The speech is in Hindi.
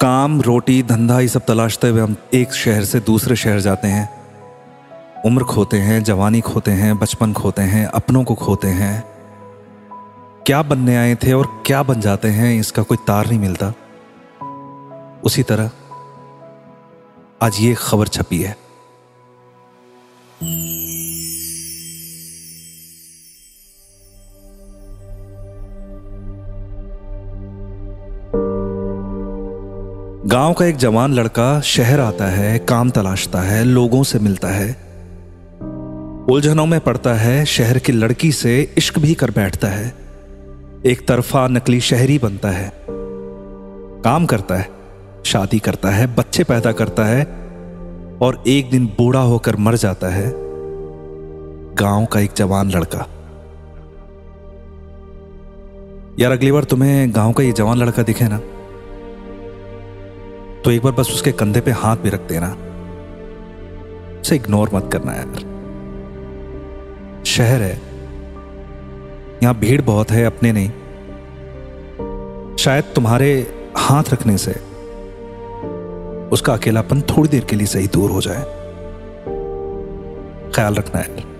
काम, रोटी, धंधा, ये सब तलाशते हुए हम एक शहर से दूसरे शहर जाते हैं। उम्र खोते हैं, जवानी खोते हैं, बचपन खोते हैं, अपनों को खोते हैं। क्या बनने आए थे और क्या बन जाते हैं, इसका कोई तार नहीं मिलता। उसी तरह, आज ये खबर छपी है। गाँव का एक जवान लड़का शहर आता है, काम तलाशता है, लोगों से मिलता है। उलझनों में पड़ता है, शहर की लड़की से इश्क भी कर बैठता है। एक तरफा नकली शहरी बनता है, काम करता है, शादी करता है, बच्चे पैदा करता है और एक दिन बूढ़ा होकर मर जाता है। गाँव का एक जवान लड़का। यार, अगली बार तुम्हें गाँव का ये जवान लड़का दिखे ना? तो एक बार बस उसके कंधे पे हाथ भी रख देना। उसे इग्नोर मत करना यार। शहर है। यहाँ भीड़ बहुत है, अपने नहीं। शायद तुम्हारे हाथ रखने से उसका अकेलापन थोड़ी देर के लिए सही दूर हो जाए। ख्याल रखना है